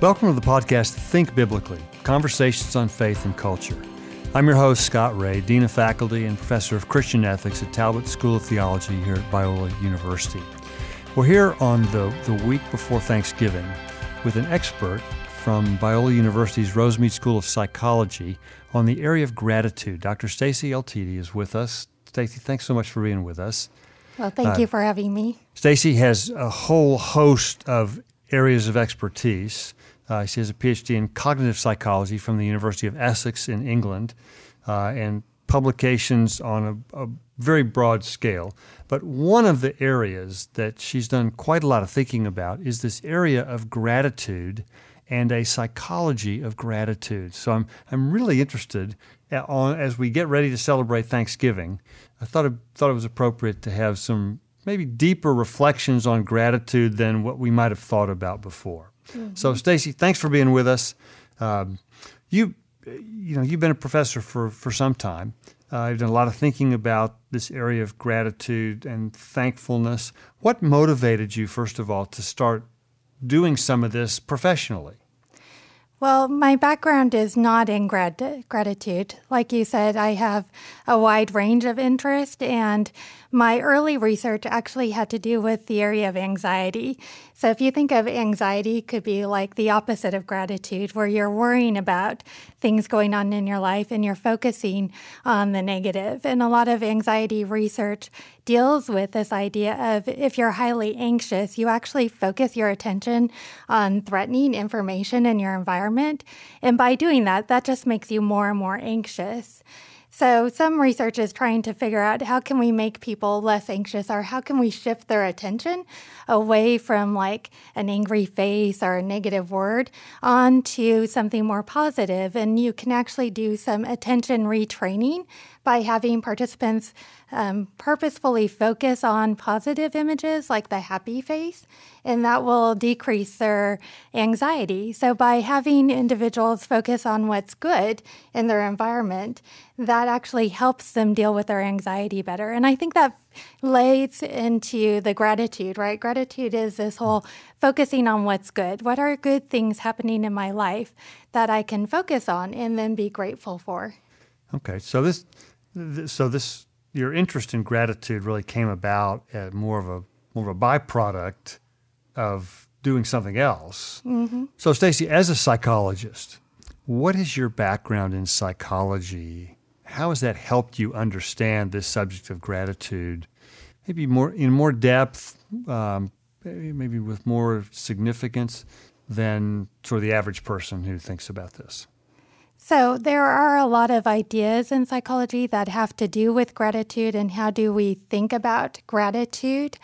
Welcome to the podcast Think Biblically Conversations on Faith and Culture. I'm your host, Scott Rae, Dean of Faculty and Professor of Christian Ethics at Talbot School of Theology here at Biola University. We're here on the, the week before Thanksgiving with an expert from Biola University's Rosemead School of Psychology on the area of gratitude. Dr. Stacy Eltiti is with us. Stacy, thanks so much for being with us. Well, thank uh, you for having me. Stacy has a whole host of areas of expertise. Uh, she has a PhD in cognitive psychology from the University of Essex in England uh, and publications on a, a, very broad scale. But one of the areas that she's done quite a lot of thinking about is this area of gratitude and a psychology of gratitude. So I'm, I'm really interested on, as we get ready to celebrate Thanksgiving. I thought it, thought it was appropriate to have some maybe deeper reflections on gratitude than what we might have thought about before. Mm-hmm. So, Stacy, thanks for being with us. Um, you, you know, you've been a professor for, for some time. Uh, you've done a lot of thinking about this area of gratitude and thankfulness. What motivated you, first of all, to start doing some of this professionally? Well, my background is not in grat- gratitude. Like you said, I have a wide range of interest, and my early research actually had to do with the area of anxiety. So if you think of anxiety could be like the opposite of gratitude where you're worrying about things going on in your life and you're focusing on the negative. And a lot of anxiety research deals with this idea of if you're highly anxious, you actually focus your attention on threatening information in your environment. And by doing that, that just makes you more and more anxious. So some research is trying to figure out how can we make people less anxious or how can we shift their attention away from like an angry face or a negative word onto something more positive. And you can actually do some attention retraining by having participants um, purposefully focus on positive images like the happy face, and that will decrease their anxiety. So, by having individuals focus on what's good in their environment, that actually helps them deal with their anxiety better. And I think that lays into the gratitude, right? Gratitude is this whole focusing on what's good. What are good things happening in my life that I can focus on and then be grateful for? Okay, so this so this your interest in gratitude really came about as more of a more of a byproduct of doing something else. Mm-hmm. So, Stacy, as a psychologist, what is your background in psychology? How has that helped you understand this subject of gratitude, maybe more in more depth, um, maybe with more significance than sort of the average person who thinks about this? So, there are a lot of ideas in psychology that have to do with gratitude and how do we think about gratitude.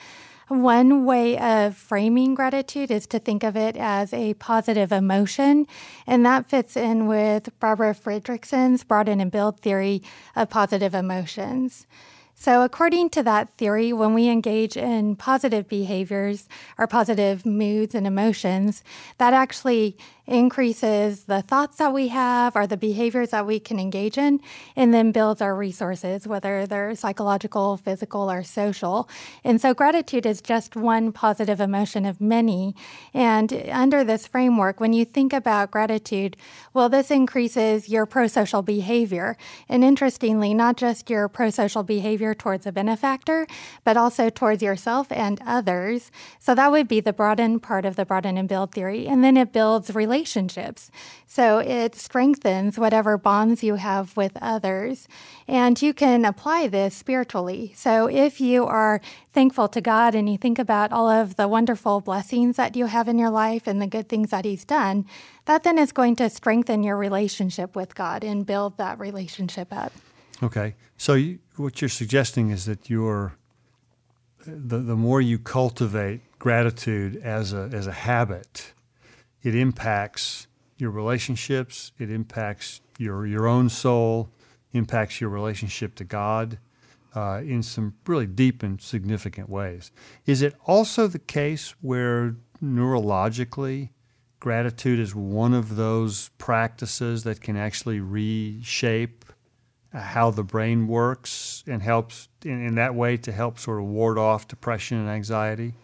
One way of framing gratitude is to think of it as a positive emotion, and that fits in with Barbara Fredrickson's broaden and build theory of positive emotions. So, according to that theory, when we engage in positive behaviors or positive moods and emotions, that actually increases the thoughts that we have or the behaviors that we can engage in, and then builds our resources, whether they're psychological, physical, or social. And so, gratitude is just one positive emotion of many. And under this framework, when you think about gratitude, well, this increases your pro social behavior. And interestingly, not just your pro social behavior towards a benefactor, but also towards yourself and others. So, that would be the broaden part of the broaden and build theory. And then it builds relationships relationships. So it strengthens whatever bonds you have with others. And you can apply this spiritually. So if you are thankful to God and you think about all of the wonderful blessings that you have in your life and the good things that He's done, that then is going to strengthen your relationship with God and build that relationship up. Okay. So you, what you're suggesting is that you're the, the more you cultivate gratitude as a as a habit, it impacts your relationships, it impacts your, your own soul, impacts your relationship to God uh, in some really deep and significant ways. Is it also the case where neurologically gratitude is one of those practices that can actually reshape how the brain works and helps in, in that way to help sort of ward off depression and anxiety?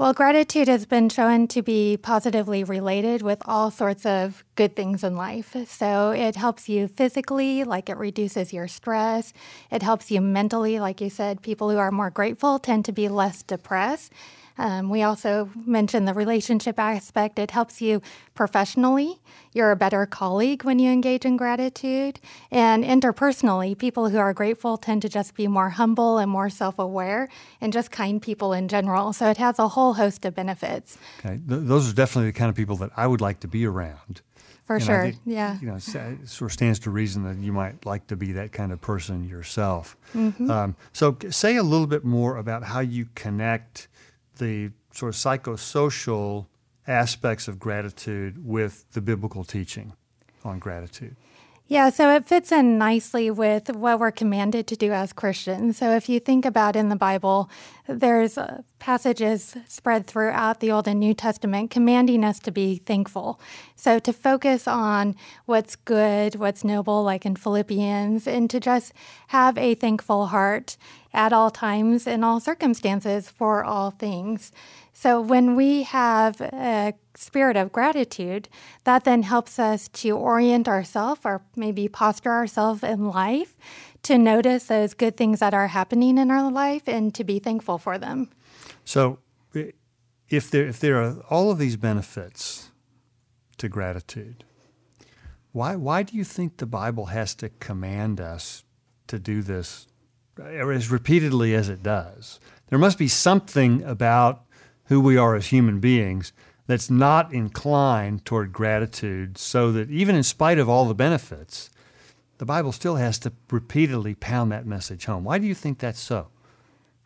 Well, gratitude has been shown to be positively related with all sorts of good things in life. So it helps you physically, like it reduces your stress. It helps you mentally, like you said, people who are more grateful tend to be less depressed. Um, we also mentioned the relationship aspect. It helps you professionally. You're a better colleague when you engage in gratitude. And interpersonally, people who are grateful tend to just be more humble and more self aware and just kind people in general. So it has a whole host of benefits. Okay. Th- those are definitely the kind of people that I would like to be around. For And sure. think, yeah. You know, it sort of stands to reason that you might like to be that kind of person yourself. Mm-hmm. Um, so, say a little bit more about how you connect the sort of psychosocial aspects of gratitude with the biblical teaching on gratitude. Yeah, so it fits in nicely with what we're commanded to do as Christians. So if you think about in the Bible, there's uh, passages spread throughout the Old and New Testament commanding us to be thankful. So to focus on what's good, what's noble, like in Philippians, and to just have a thankful heart at all times in all circumstances for all things. So when we have a spirit of gratitude, that then helps us to orient ourselves or maybe posture ourselves in life to notice those good things that are happening in our life and to be thankful for them. So, if there if there are all of these benefits to gratitude, why why do you think the Bible has to command us to do this as repeatedly as it does? There must be something about who we are as human beings that's not inclined toward gratitude, so that even in spite of all the benefits, the Bible still has to repeatedly pound that message home. Why do you think that's so?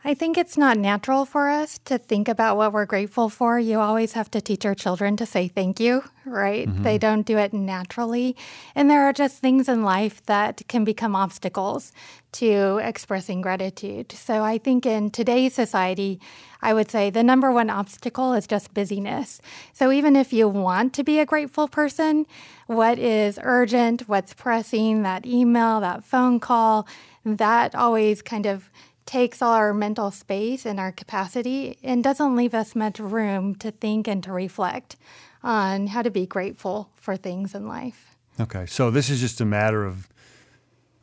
I think it's not natural for us to think about what we're grateful for. You always have to teach our children to say thank you, right? Mm-hmm. They don't do it naturally. And there are just things in life that can become obstacles to expressing gratitude. So I think in today's society, I would say the number one obstacle is just busyness. So even if you want to be a grateful person, what is urgent, what's pressing, that email, that phone call, that always kind of takes all our mental space and our capacity and doesn't leave us much room to think and to reflect on how to be grateful for things in life. Okay, so this is just a matter of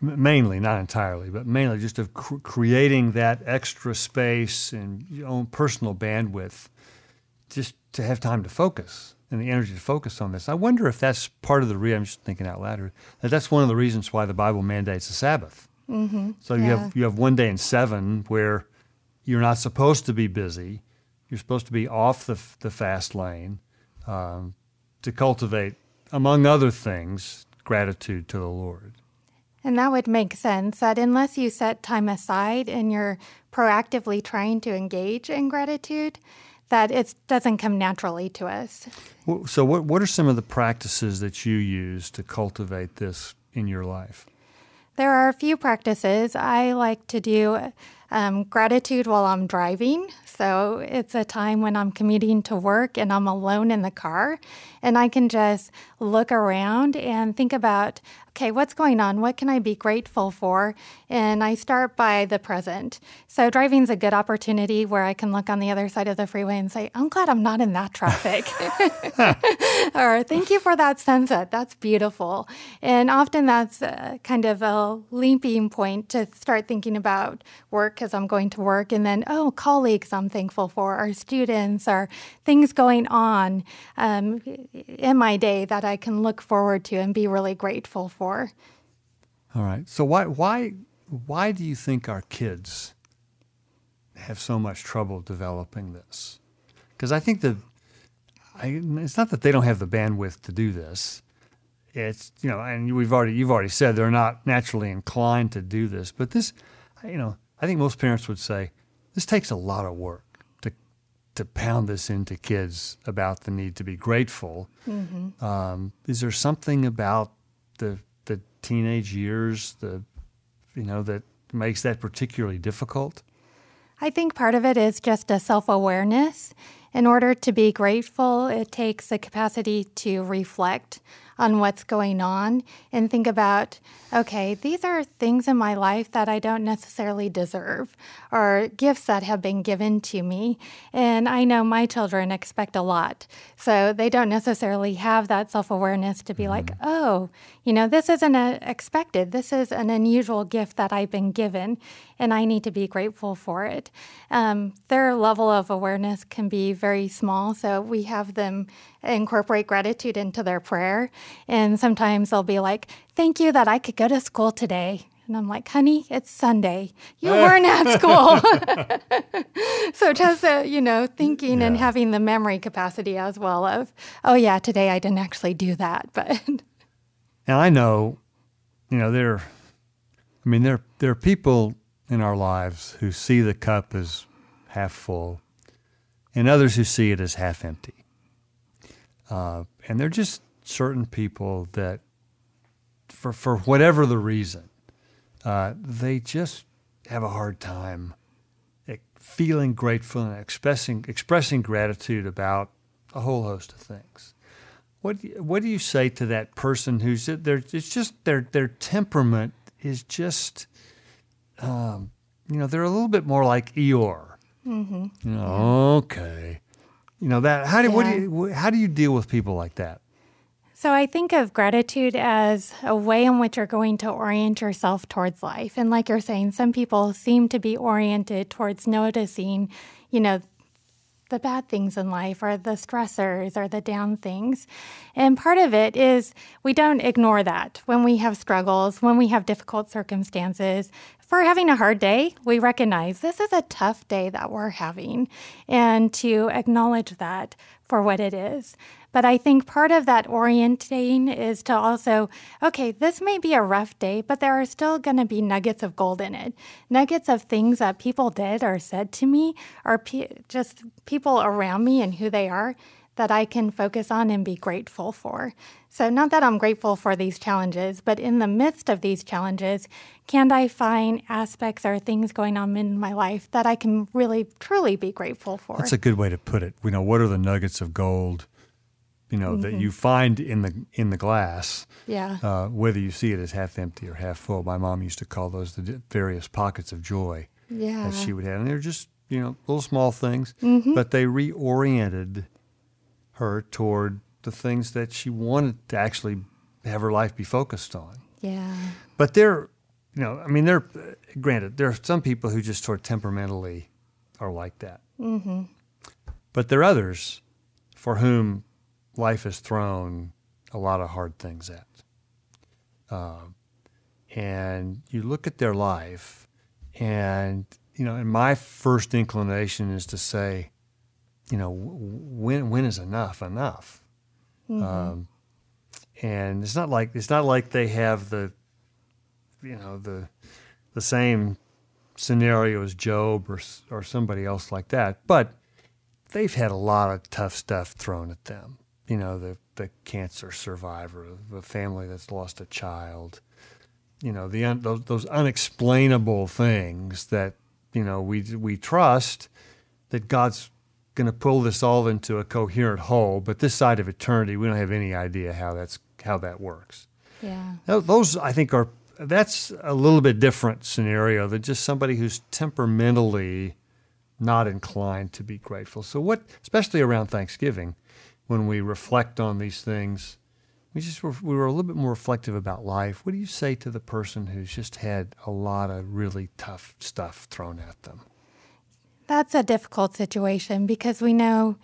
mainly, not entirely, but mainly just of cr- creating that extra space and your own personal bandwidth just to have time to focus and the energy to focus on this. I wonder if that's part of the reason, I'm just thinking out loud here, that that's one of the reasons why the Bible mandates the Sabbath. Mm-hmm. So you Yeah. have you have one day in seven where you're not supposed to be busy. You're supposed to be off the, the fast lane um, to cultivate, among other things, gratitude to the Lord. And that would make sense that unless you set time aside and you're proactively trying to engage in gratitude, that it doesn't come naturally to us. So, what, what are some of the practices that you use to cultivate this in your life? There are a few practices. I like to do um, gratitude while I'm driving. So it's a time when I'm commuting to work and I'm alone in the car, and I can just look around and think about, okay, what's going on? What can I be grateful for? And I start by the present. So driving's a good opportunity where I can look on the other side of the freeway and say, I'm glad I'm not in that traffic. or thank you for that sunset. That's beautiful. And often that's uh, kind of a leaping point to start thinking about work as I'm going to work. And then, oh, colleagues I'm thankful for, or students, or things going on um, in my day that I can look forward to and be really grateful for. All right. So, why, why, why do you think our kids have so much trouble developing this? Because I think the, I, it's not that they don't have the bandwidth to do this. It's you know, and we've already you've already said they're not naturally inclined to do this. But this, you know, I think most parents would say this takes a lot of work to to pound this into kids about the need to be grateful. Um, is there something about the teenage years, the you know, that makes that particularly difficult? I think part of it is just a self awareness. In order to be grateful, it takes the capacity to reflect on what's going on and think about, okay, these are things in my life that I don't necessarily deserve or gifts that have been given to me. And I know my children expect a lot. So they don't necessarily have that self awareness to be mm-hmm. like, oh, you know, this isn't expected. This is an unusual gift that I've been given, and I need to be grateful for it. Um, their level of awareness can be very small, so we have them incorporate gratitude into their prayer. And sometimes they'll be like, Thank you that I could go to school today. And I'm like, honey, it's Sunday. You weren't at school. so just, uh, you know, thinking yeah. and having the memory capacity as well of, oh, yeah, today I didn't actually do that. But and I know, you know, there, I mean, there, there are people in our lives who see the cup as half full and others who see it as half empty. Uh, and they're just certain people that, for, for whatever the reason, uh, they just have a hard time feeling grateful and expressing, expressing gratitude about a whole host of things. What what do you say to that person who's there? It's just their their temperament is just, um, you know, they're a little bit more like Eeyore. Mm-hmm. You know, okay, you know that. How do yeah. what do you how do you deal with people like that? So I think of gratitude as a way in which you're going to orient yourself towards life. And like you're saying, some people seem to be oriented towards noticing, you know, the bad things in life or the stressors or the down things. And part of it is we don't ignore that when we have struggles, when we have difficult circumstances. We're having a hard day, we recognize this is a tough day that we're having and to acknowledge that for what it is. But I think part of that orienting is to also, okay, this may be a rough day, but there are still going to be nuggets of gold in it. Nuggets of things that people did or said to me, or pe- just people around me and who they are that I can focus on and be grateful for. So, not that I'm grateful for these challenges, but in the midst of these challenges, can I find aspects or things going on in my life that I can really, truly be grateful for? That's a good way to put it. You know, what are the nuggets of gold you know mm-hmm. that you find in the in the glass. Yeah. Uh, whether you see it as half empty or half full. My mom used to call those the various pockets of joy. Yeah. That she would have, and they're just you know little small things, mm-hmm. but they reoriented her toward the things that she wanted to actually have her life be focused on. Yeah. But they're, you know, I mean, they're granted there are some people who just sort of temperamentally are like that. Mm-hmm. But there are others for whom life has thrown a lot of hard things at. Uh, and you look at their life, and you know, and my first inclination is to say, you know, when when is enough enough? Mm-hmm. Um, and it's not like it's not like they have the, you know, the the same scenario as Job or or somebody else like that, but they've had a lot of tough stuff thrown at them you know, the, the cancer survivor, the family that's lost a child, you know, the un, those, those unexplainable things that, you know, we, we trust that God's going to pull this all into a coherent whole, but this side of eternity, we don't have any idea how that's how that works. Yeah. Those I think are that's a little bit different scenario than just somebody who's temperamentally not inclined to be grateful. So what especially around Thanksgiving, when we reflect on these things, we just were, we were a little bit more reflective about life. What do you say to the person who's just had a lot of really tough stuff thrown at them? That's a difficult situation because we know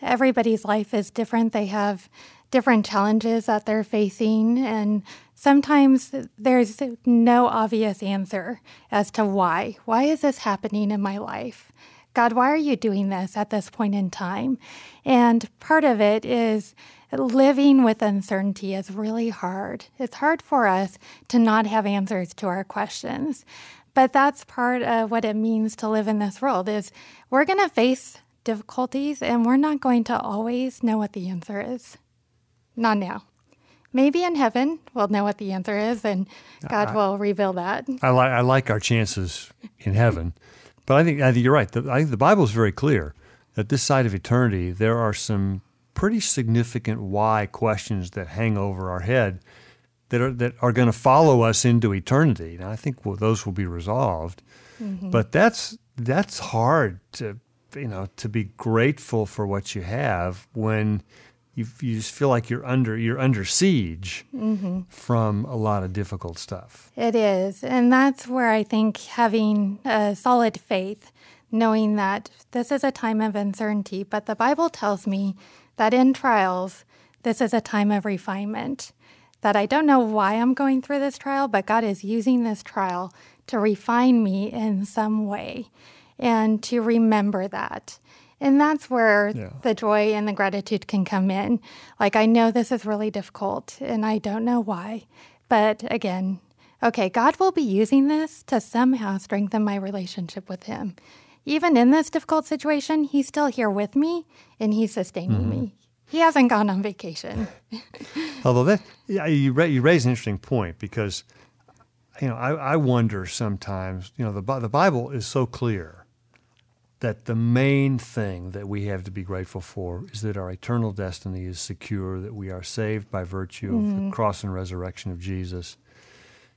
everybody's life is different. They have different challenges that they're facing, and sometimes there's no obvious answer as to why. Why is this happening in my life? God, why are you doing this at this point in time? And part of it is living with uncertainty is really hard. It's hard for us to not have answers to our questions. But that's part of what it means to live in this world is we're going to face difficulties and we're not going to always know what the answer is. Not now. Maybe in heaven we'll know what the answer is and God I, will reveal that. I like I like our chances in heaven. But I think I think you're right. The, I think the Bible is very clear that this side of eternity, there are some pretty significant why questions that hang over our head that are that are going to follow us into eternity. And I think well, those will be resolved. Mm-hmm. But that's that's hard to you know to be grateful for what you have when you, you just feel like you're under you're under siege mm-hmm. from a lot of difficult stuff. It is, and that's where I think having a solid faith, knowing that this is a time of uncertainty, but the Bible tells me that in trials, this is a time of refinement. That I don't know why I'm going through this trial, but God is using this trial to refine me in some way and to remember that. And that's where yeah. the joy and the gratitude can come in. Like, I know this is really difficult and I don't know why. But again, okay, God will be using this to somehow strengthen my relationship with Him. Even in this difficult situation, He's still here with me and He's sustaining mm-hmm. me. He hasn't gone on vacation. Although that, yeah, you, you raise an interesting point because, you know, I, I wonder sometimes, you know, the, the Bible is so clear that the main thing that we have to be grateful for is that our eternal destiny is secure, that we are saved by virtue mm. of the mm-hmm. cross and resurrection of Jesus.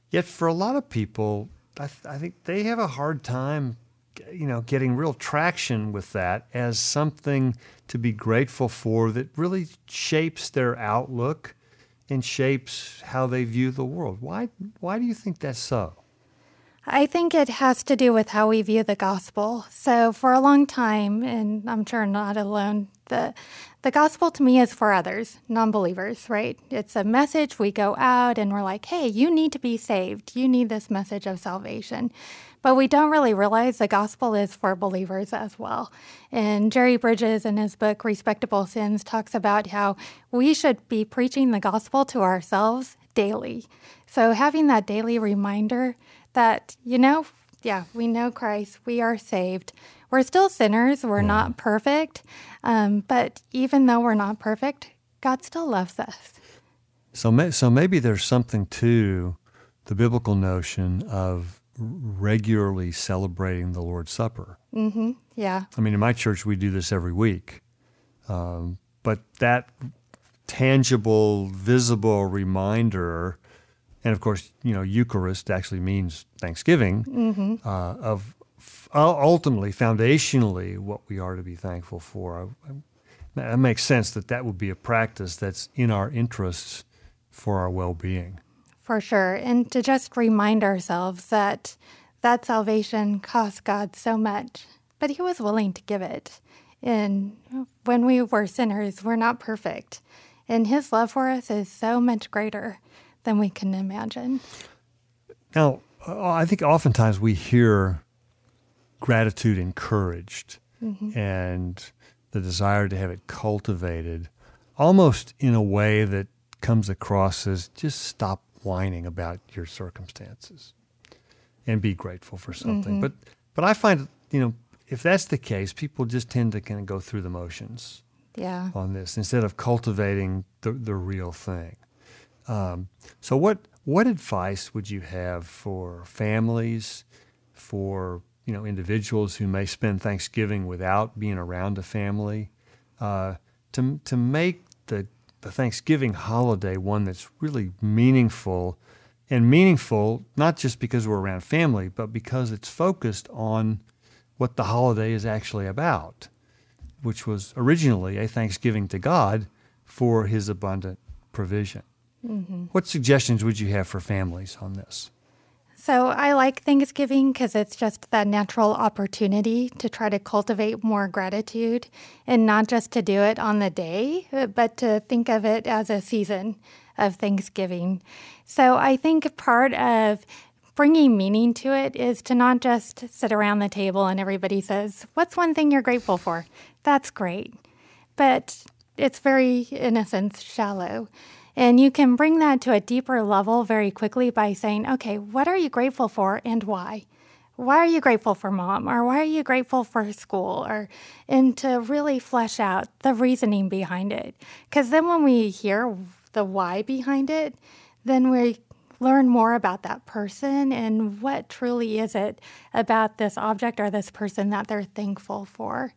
Yet for a lot of people, I, th- I, think they have a hard time, you know, getting real traction with that as something to be grateful for that really shapes their outlook and shapes how they view the world. Why, why do you think that's so? I think it has to do with how we view the gospel. So, for a long time, and I'm sure not alone, the the gospel to me is for others, non-believers, right? It's a message we go out and we're like, "Hey, you need to be saved. You need this message of salvation." But we don't really realize the gospel is for believers as well. And Jerry Bridges, in his book Respectable Sins, talks about how we should be preaching the gospel to ourselves daily. So, having that daily reminder that, you know, yeah, we know Christ, we are saved. We're still sinners, we're yeah. not perfect. Um, but even though we're not perfect, God still loves us. So, may, so maybe there's something to the biblical notion of regularly celebrating the Lord's Supper. Mm-hmm. Yeah. I mean, in my church, we do this every week. Um, but that tangible, visible reminder and of course, you know, Eucharist actually means Thanksgiving mm-hmm. uh, of ultimately, foundationally, what we are to be thankful for. That makes sense that that would be a practice that's in our interests for our well-being. For sure, and to just remind ourselves that that salvation cost God so much, but He was willing to give it. And when we were sinners, we're not perfect, and His love for us is so much greater than we can imagine. Now, I think oftentimes we hear gratitude encouraged mm-hmm. and the desire to have it cultivated almost in a way that comes across as just stop whining about your circumstances and be grateful for something. Mm-hmm. But but I find you know if that's the case, people just tend to kind of go through the motions. Yeah. On this instead of cultivating the the real thing. Um, so, what what advice would you have for families, for you know individuals who may spend Thanksgiving without being around a family, uh, to to make the Thanksgiving holiday one that's really meaningful, and meaningful not just because we're around family, but because it's focused on what the holiday is actually about, which was originally a thanksgiving to God for His abundant provision. Mm-hmm. What suggestions would you have for families on this? So, I like Thanksgiving because it's just that natural opportunity to try to cultivate more gratitude and not just to do it on the day, uh, but to think of it as a season of Thanksgiving. So, I think part of bringing meaning to it is to not just sit around the table and everybody says, What's one thing you're grateful for? That's great. But it's very, in a sense, shallow. And you can bring that to a deeper level very quickly by saying, okay, what are you grateful for and why? Why are you grateful for mom? Or why are you grateful for school? Or, and to really flesh out the reasoning behind it. Because then when we hear the why behind it, then we learn more about that person and what truly is it about this object or this person that they're thankful for.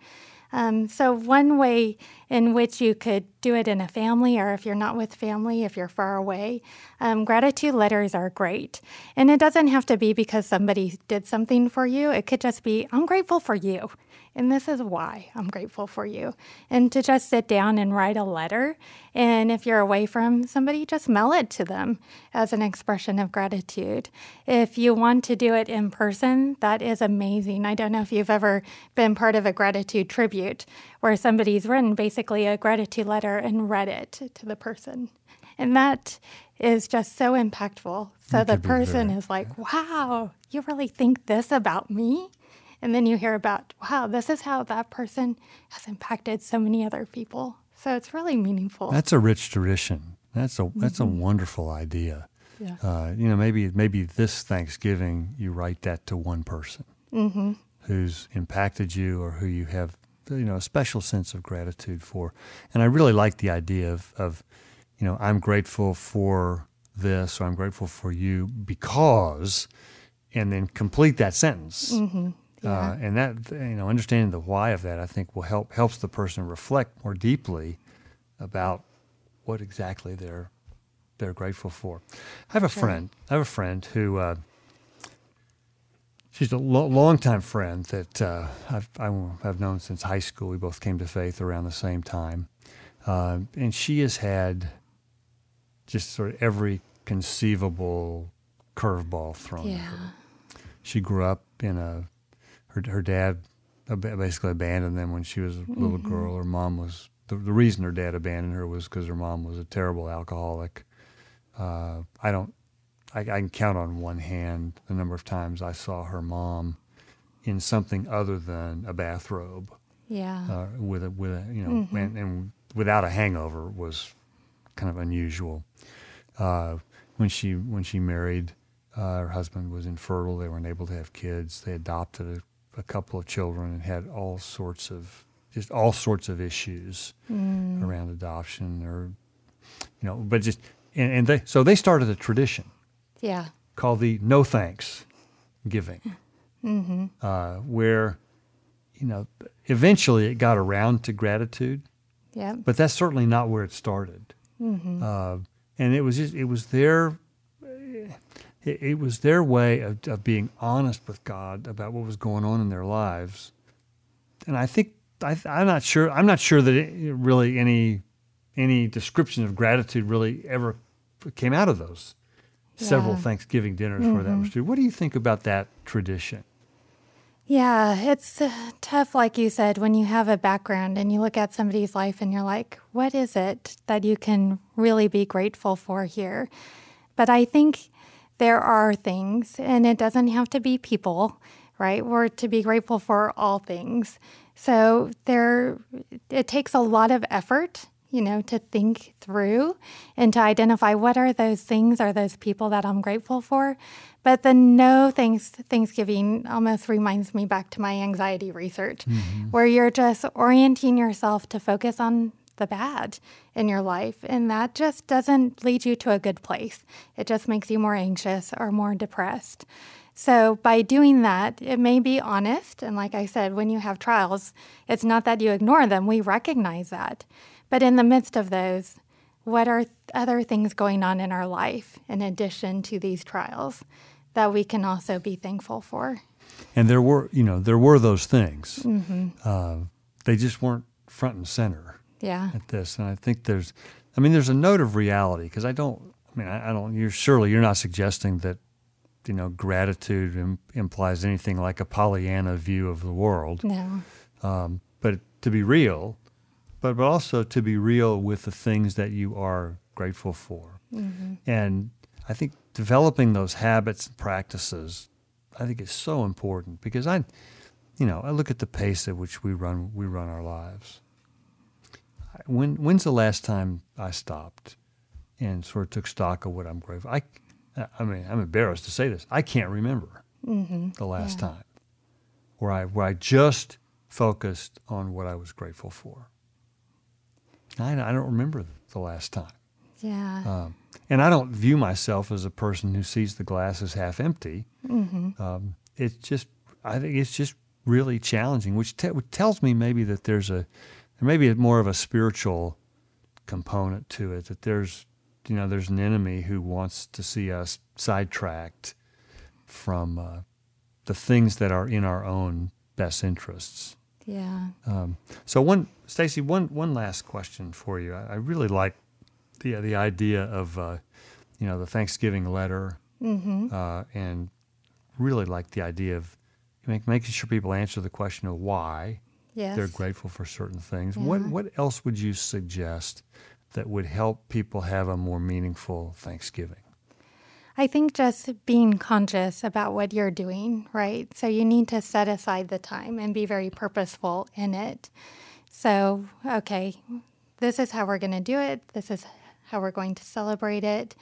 Um, so, one way in which you could do it in a family, or if you're not with family, if you're far away, um, gratitude letters are great. And it doesn't have to be because somebody did something for you, it could just be, I'm grateful for you. And this is why I'm grateful for you. And to just sit down and write a letter. And if you're away from somebody, just mail it to them as an expression of gratitude. If you want to do it in person, that is amazing. I don't know if you've ever been part of a gratitude tribute where somebody's written basically a gratitude letter and read it to the person. And that is just so impactful. So the person is like, wow, you really think this about me? And then you hear about, wow, this is how that person has impacted so many other people. So it's really meaningful. That's a rich tradition. That's a mm-hmm. that's a wonderful idea. Yeah. Uh, you know, maybe maybe this Thanksgiving you write that to one person mm-hmm. who's impacted you or who you have you know a special sense of gratitude for. And I really like the idea of of you know I'm grateful for this or I'm grateful for you because, and then complete that sentence. Mm-hmm. Yeah. Uh, and that you know, understanding the why of that, I think, will help helps the person reflect more deeply about what exactly they're they're grateful for. I have a sure. friend. I have a friend who uh, she's a lo- longtime friend that uh, I've, I've known since high school. We both came to faith around the same time, uh, and she has had just sort of every conceivable curveball thrown yeah. at her. She grew up in a her her dad basically abandoned them when she was a little mm-hmm. girl. Her mom was the, the reason her dad abandoned her was because her mom was a terrible alcoholic. Uh, I don't. I, I, can count on one hand the number of times I saw her mom in something other than a bathrobe. Yeah. Uh, with a with a you know mm-hmm. and, and, without a hangover was kind of unusual. Uh, when she when she married, uh, her husband was infertile. They weren't able to have kids. They adopted a a couple of children and had all sorts of just all sorts of issues mm. around adoption or you know but just and, and, they so they started a tradition yeah called the no thanks giving mm-hmm. uh, where you know eventually it got around to gratitude yeah but that's certainly not where it started mm-hmm. uh, and it was just it was their it, it was their way of, of being honest with God about what was going on in their lives. And I think I, am not sure. I'm not sure that it, really any any description of gratitude really ever came out of those yeah. several Thanksgiving dinners mm-hmm. where that was true. What do you think about that tradition? Yeah, it's uh, tough, like you said, when you have a background and you look at somebody's life and you're like, what is it that you can really be grateful for here? But I think there are things, and it doesn't have to be people, right? We're to be grateful for all things. So there, it takes a lot of effort, you know, to think through and to identify what are those things, are those people that I'm grateful for. But the no thanks Thanksgiving almost reminds me back to my anxiety research, mm-hmm. where you're just orienting yourself to focus on the bad in your life. And that just doesn't lead you to a good place. It just makes you more anxious or more depressed. So, by doing that, it may be honest. And like I said, when you have trials, it's not that you ignore them, we recognize that. But in the midst of those, what are other things going on in our life in addition to these trials that we can also be thankful for? And there were, you know, there were those things. Mm-hmm. Uh, they just weren't front and center yeah. at this. And I think there's, I mean, there's a note of reality because I don't, I mean, I, I, don't, you're surely you're not suggesting that, you know, gratitude Im- implies anything like a Pollyanna view of the world. No. Um, but to be real, but, but also to be real with the things that you are grateful for. Mm-hmm. And I think developing those habits and practices, I think is so important because I, you know, I look at the pace at which we run we run our lives when when's the last time I stopped and sort of took stock of what I'm grateful? I, I mean, I'm embarrassed to say this. I can't remember mm-hmm. the last yeah. time where I where I just focused on what I was grateful for. I, I don't remember the last time. Yeah. Um, and I don't view myself as a person who sees the glass as half empty. Mm-hmm. Um, it's just, I think it's just really challenging, which, te- which tells me maybe that there's a there may be more of a spiritual component to it. That there's you know there's an enemy who wants to see us sidetracked from uh, the things that are in our own best interests. Yeah. Um, so one, Stacy, one one last question for you. I, I really like the the idea of uh, you know the Thanksgiving letter, Mm-hmm. uh, and really like the idea of make, making sure people answer the question of why Yes. they're grateful for certain things. Yeah. What what else would you suggest that would help people have a more meaningful Thanksgiving? I think just being conscious about what you're doing, right? So you need to set aside the time and be very purposeful in it. So, okay, this is how we're going to do it. This is how we're going to celebrate it.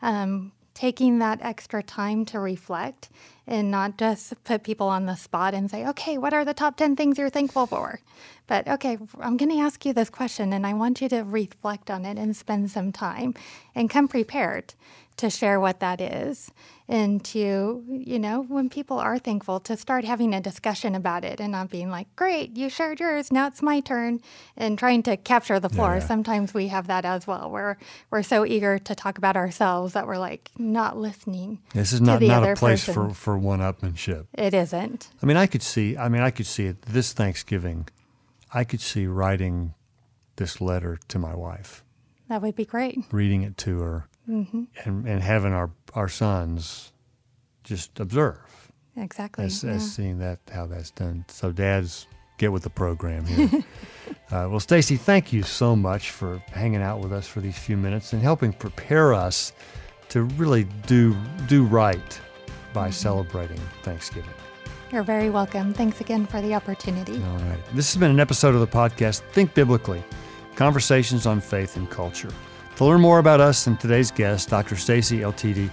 Um, taking that extra time to reflect and not just put people on the spot and say, okay, what are the top 10 things you're thankful for? But okay, I'm going to ask you this question and I want you to reflect on it and spend some time and come prepared to share what that is and to, you know, when people are thankful, to start having a discussion about it and not being like, great, you shared yours, now it's my turn, and trying to capture the floor. Yeah. Sometimes we have that as well, where we're so eager to talk about ourselves that we're like not listening. This is not not a place person. for for one upmanship. It isn't. I mean, I could see. I mean, I could see it this Thanksgiving. I could see writing this letter to my wife, That would be great. reading it to her, Mm-hmm. and and having our our sons just observe Exactly. as, yeah. as seeing that how that's done. So, dads, get with the program here. uh, well, Stacy, thank you so much for hanging out with us for these few minutes and helping prepare us to really do do right by celebrating Thanksgiving. You're very welcome. Thanks again for the opportunity. All right. This has been an episode of the podcast Think Biblically Conversations on Faith and Culture. To learn more about us and today's guest, Dr. Stacy Eltiti,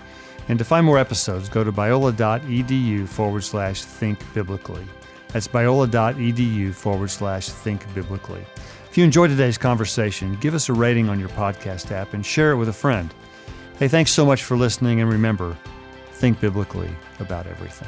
and to find more episodes, go to biola.edu forward slash think biblically. That's biola.edu forward slash think biblically. If you enjoyed today's conversation, give us a rating on your podcast app and share it with a friend. Hey, thanks so much for listening, and remember, think biblically about everything.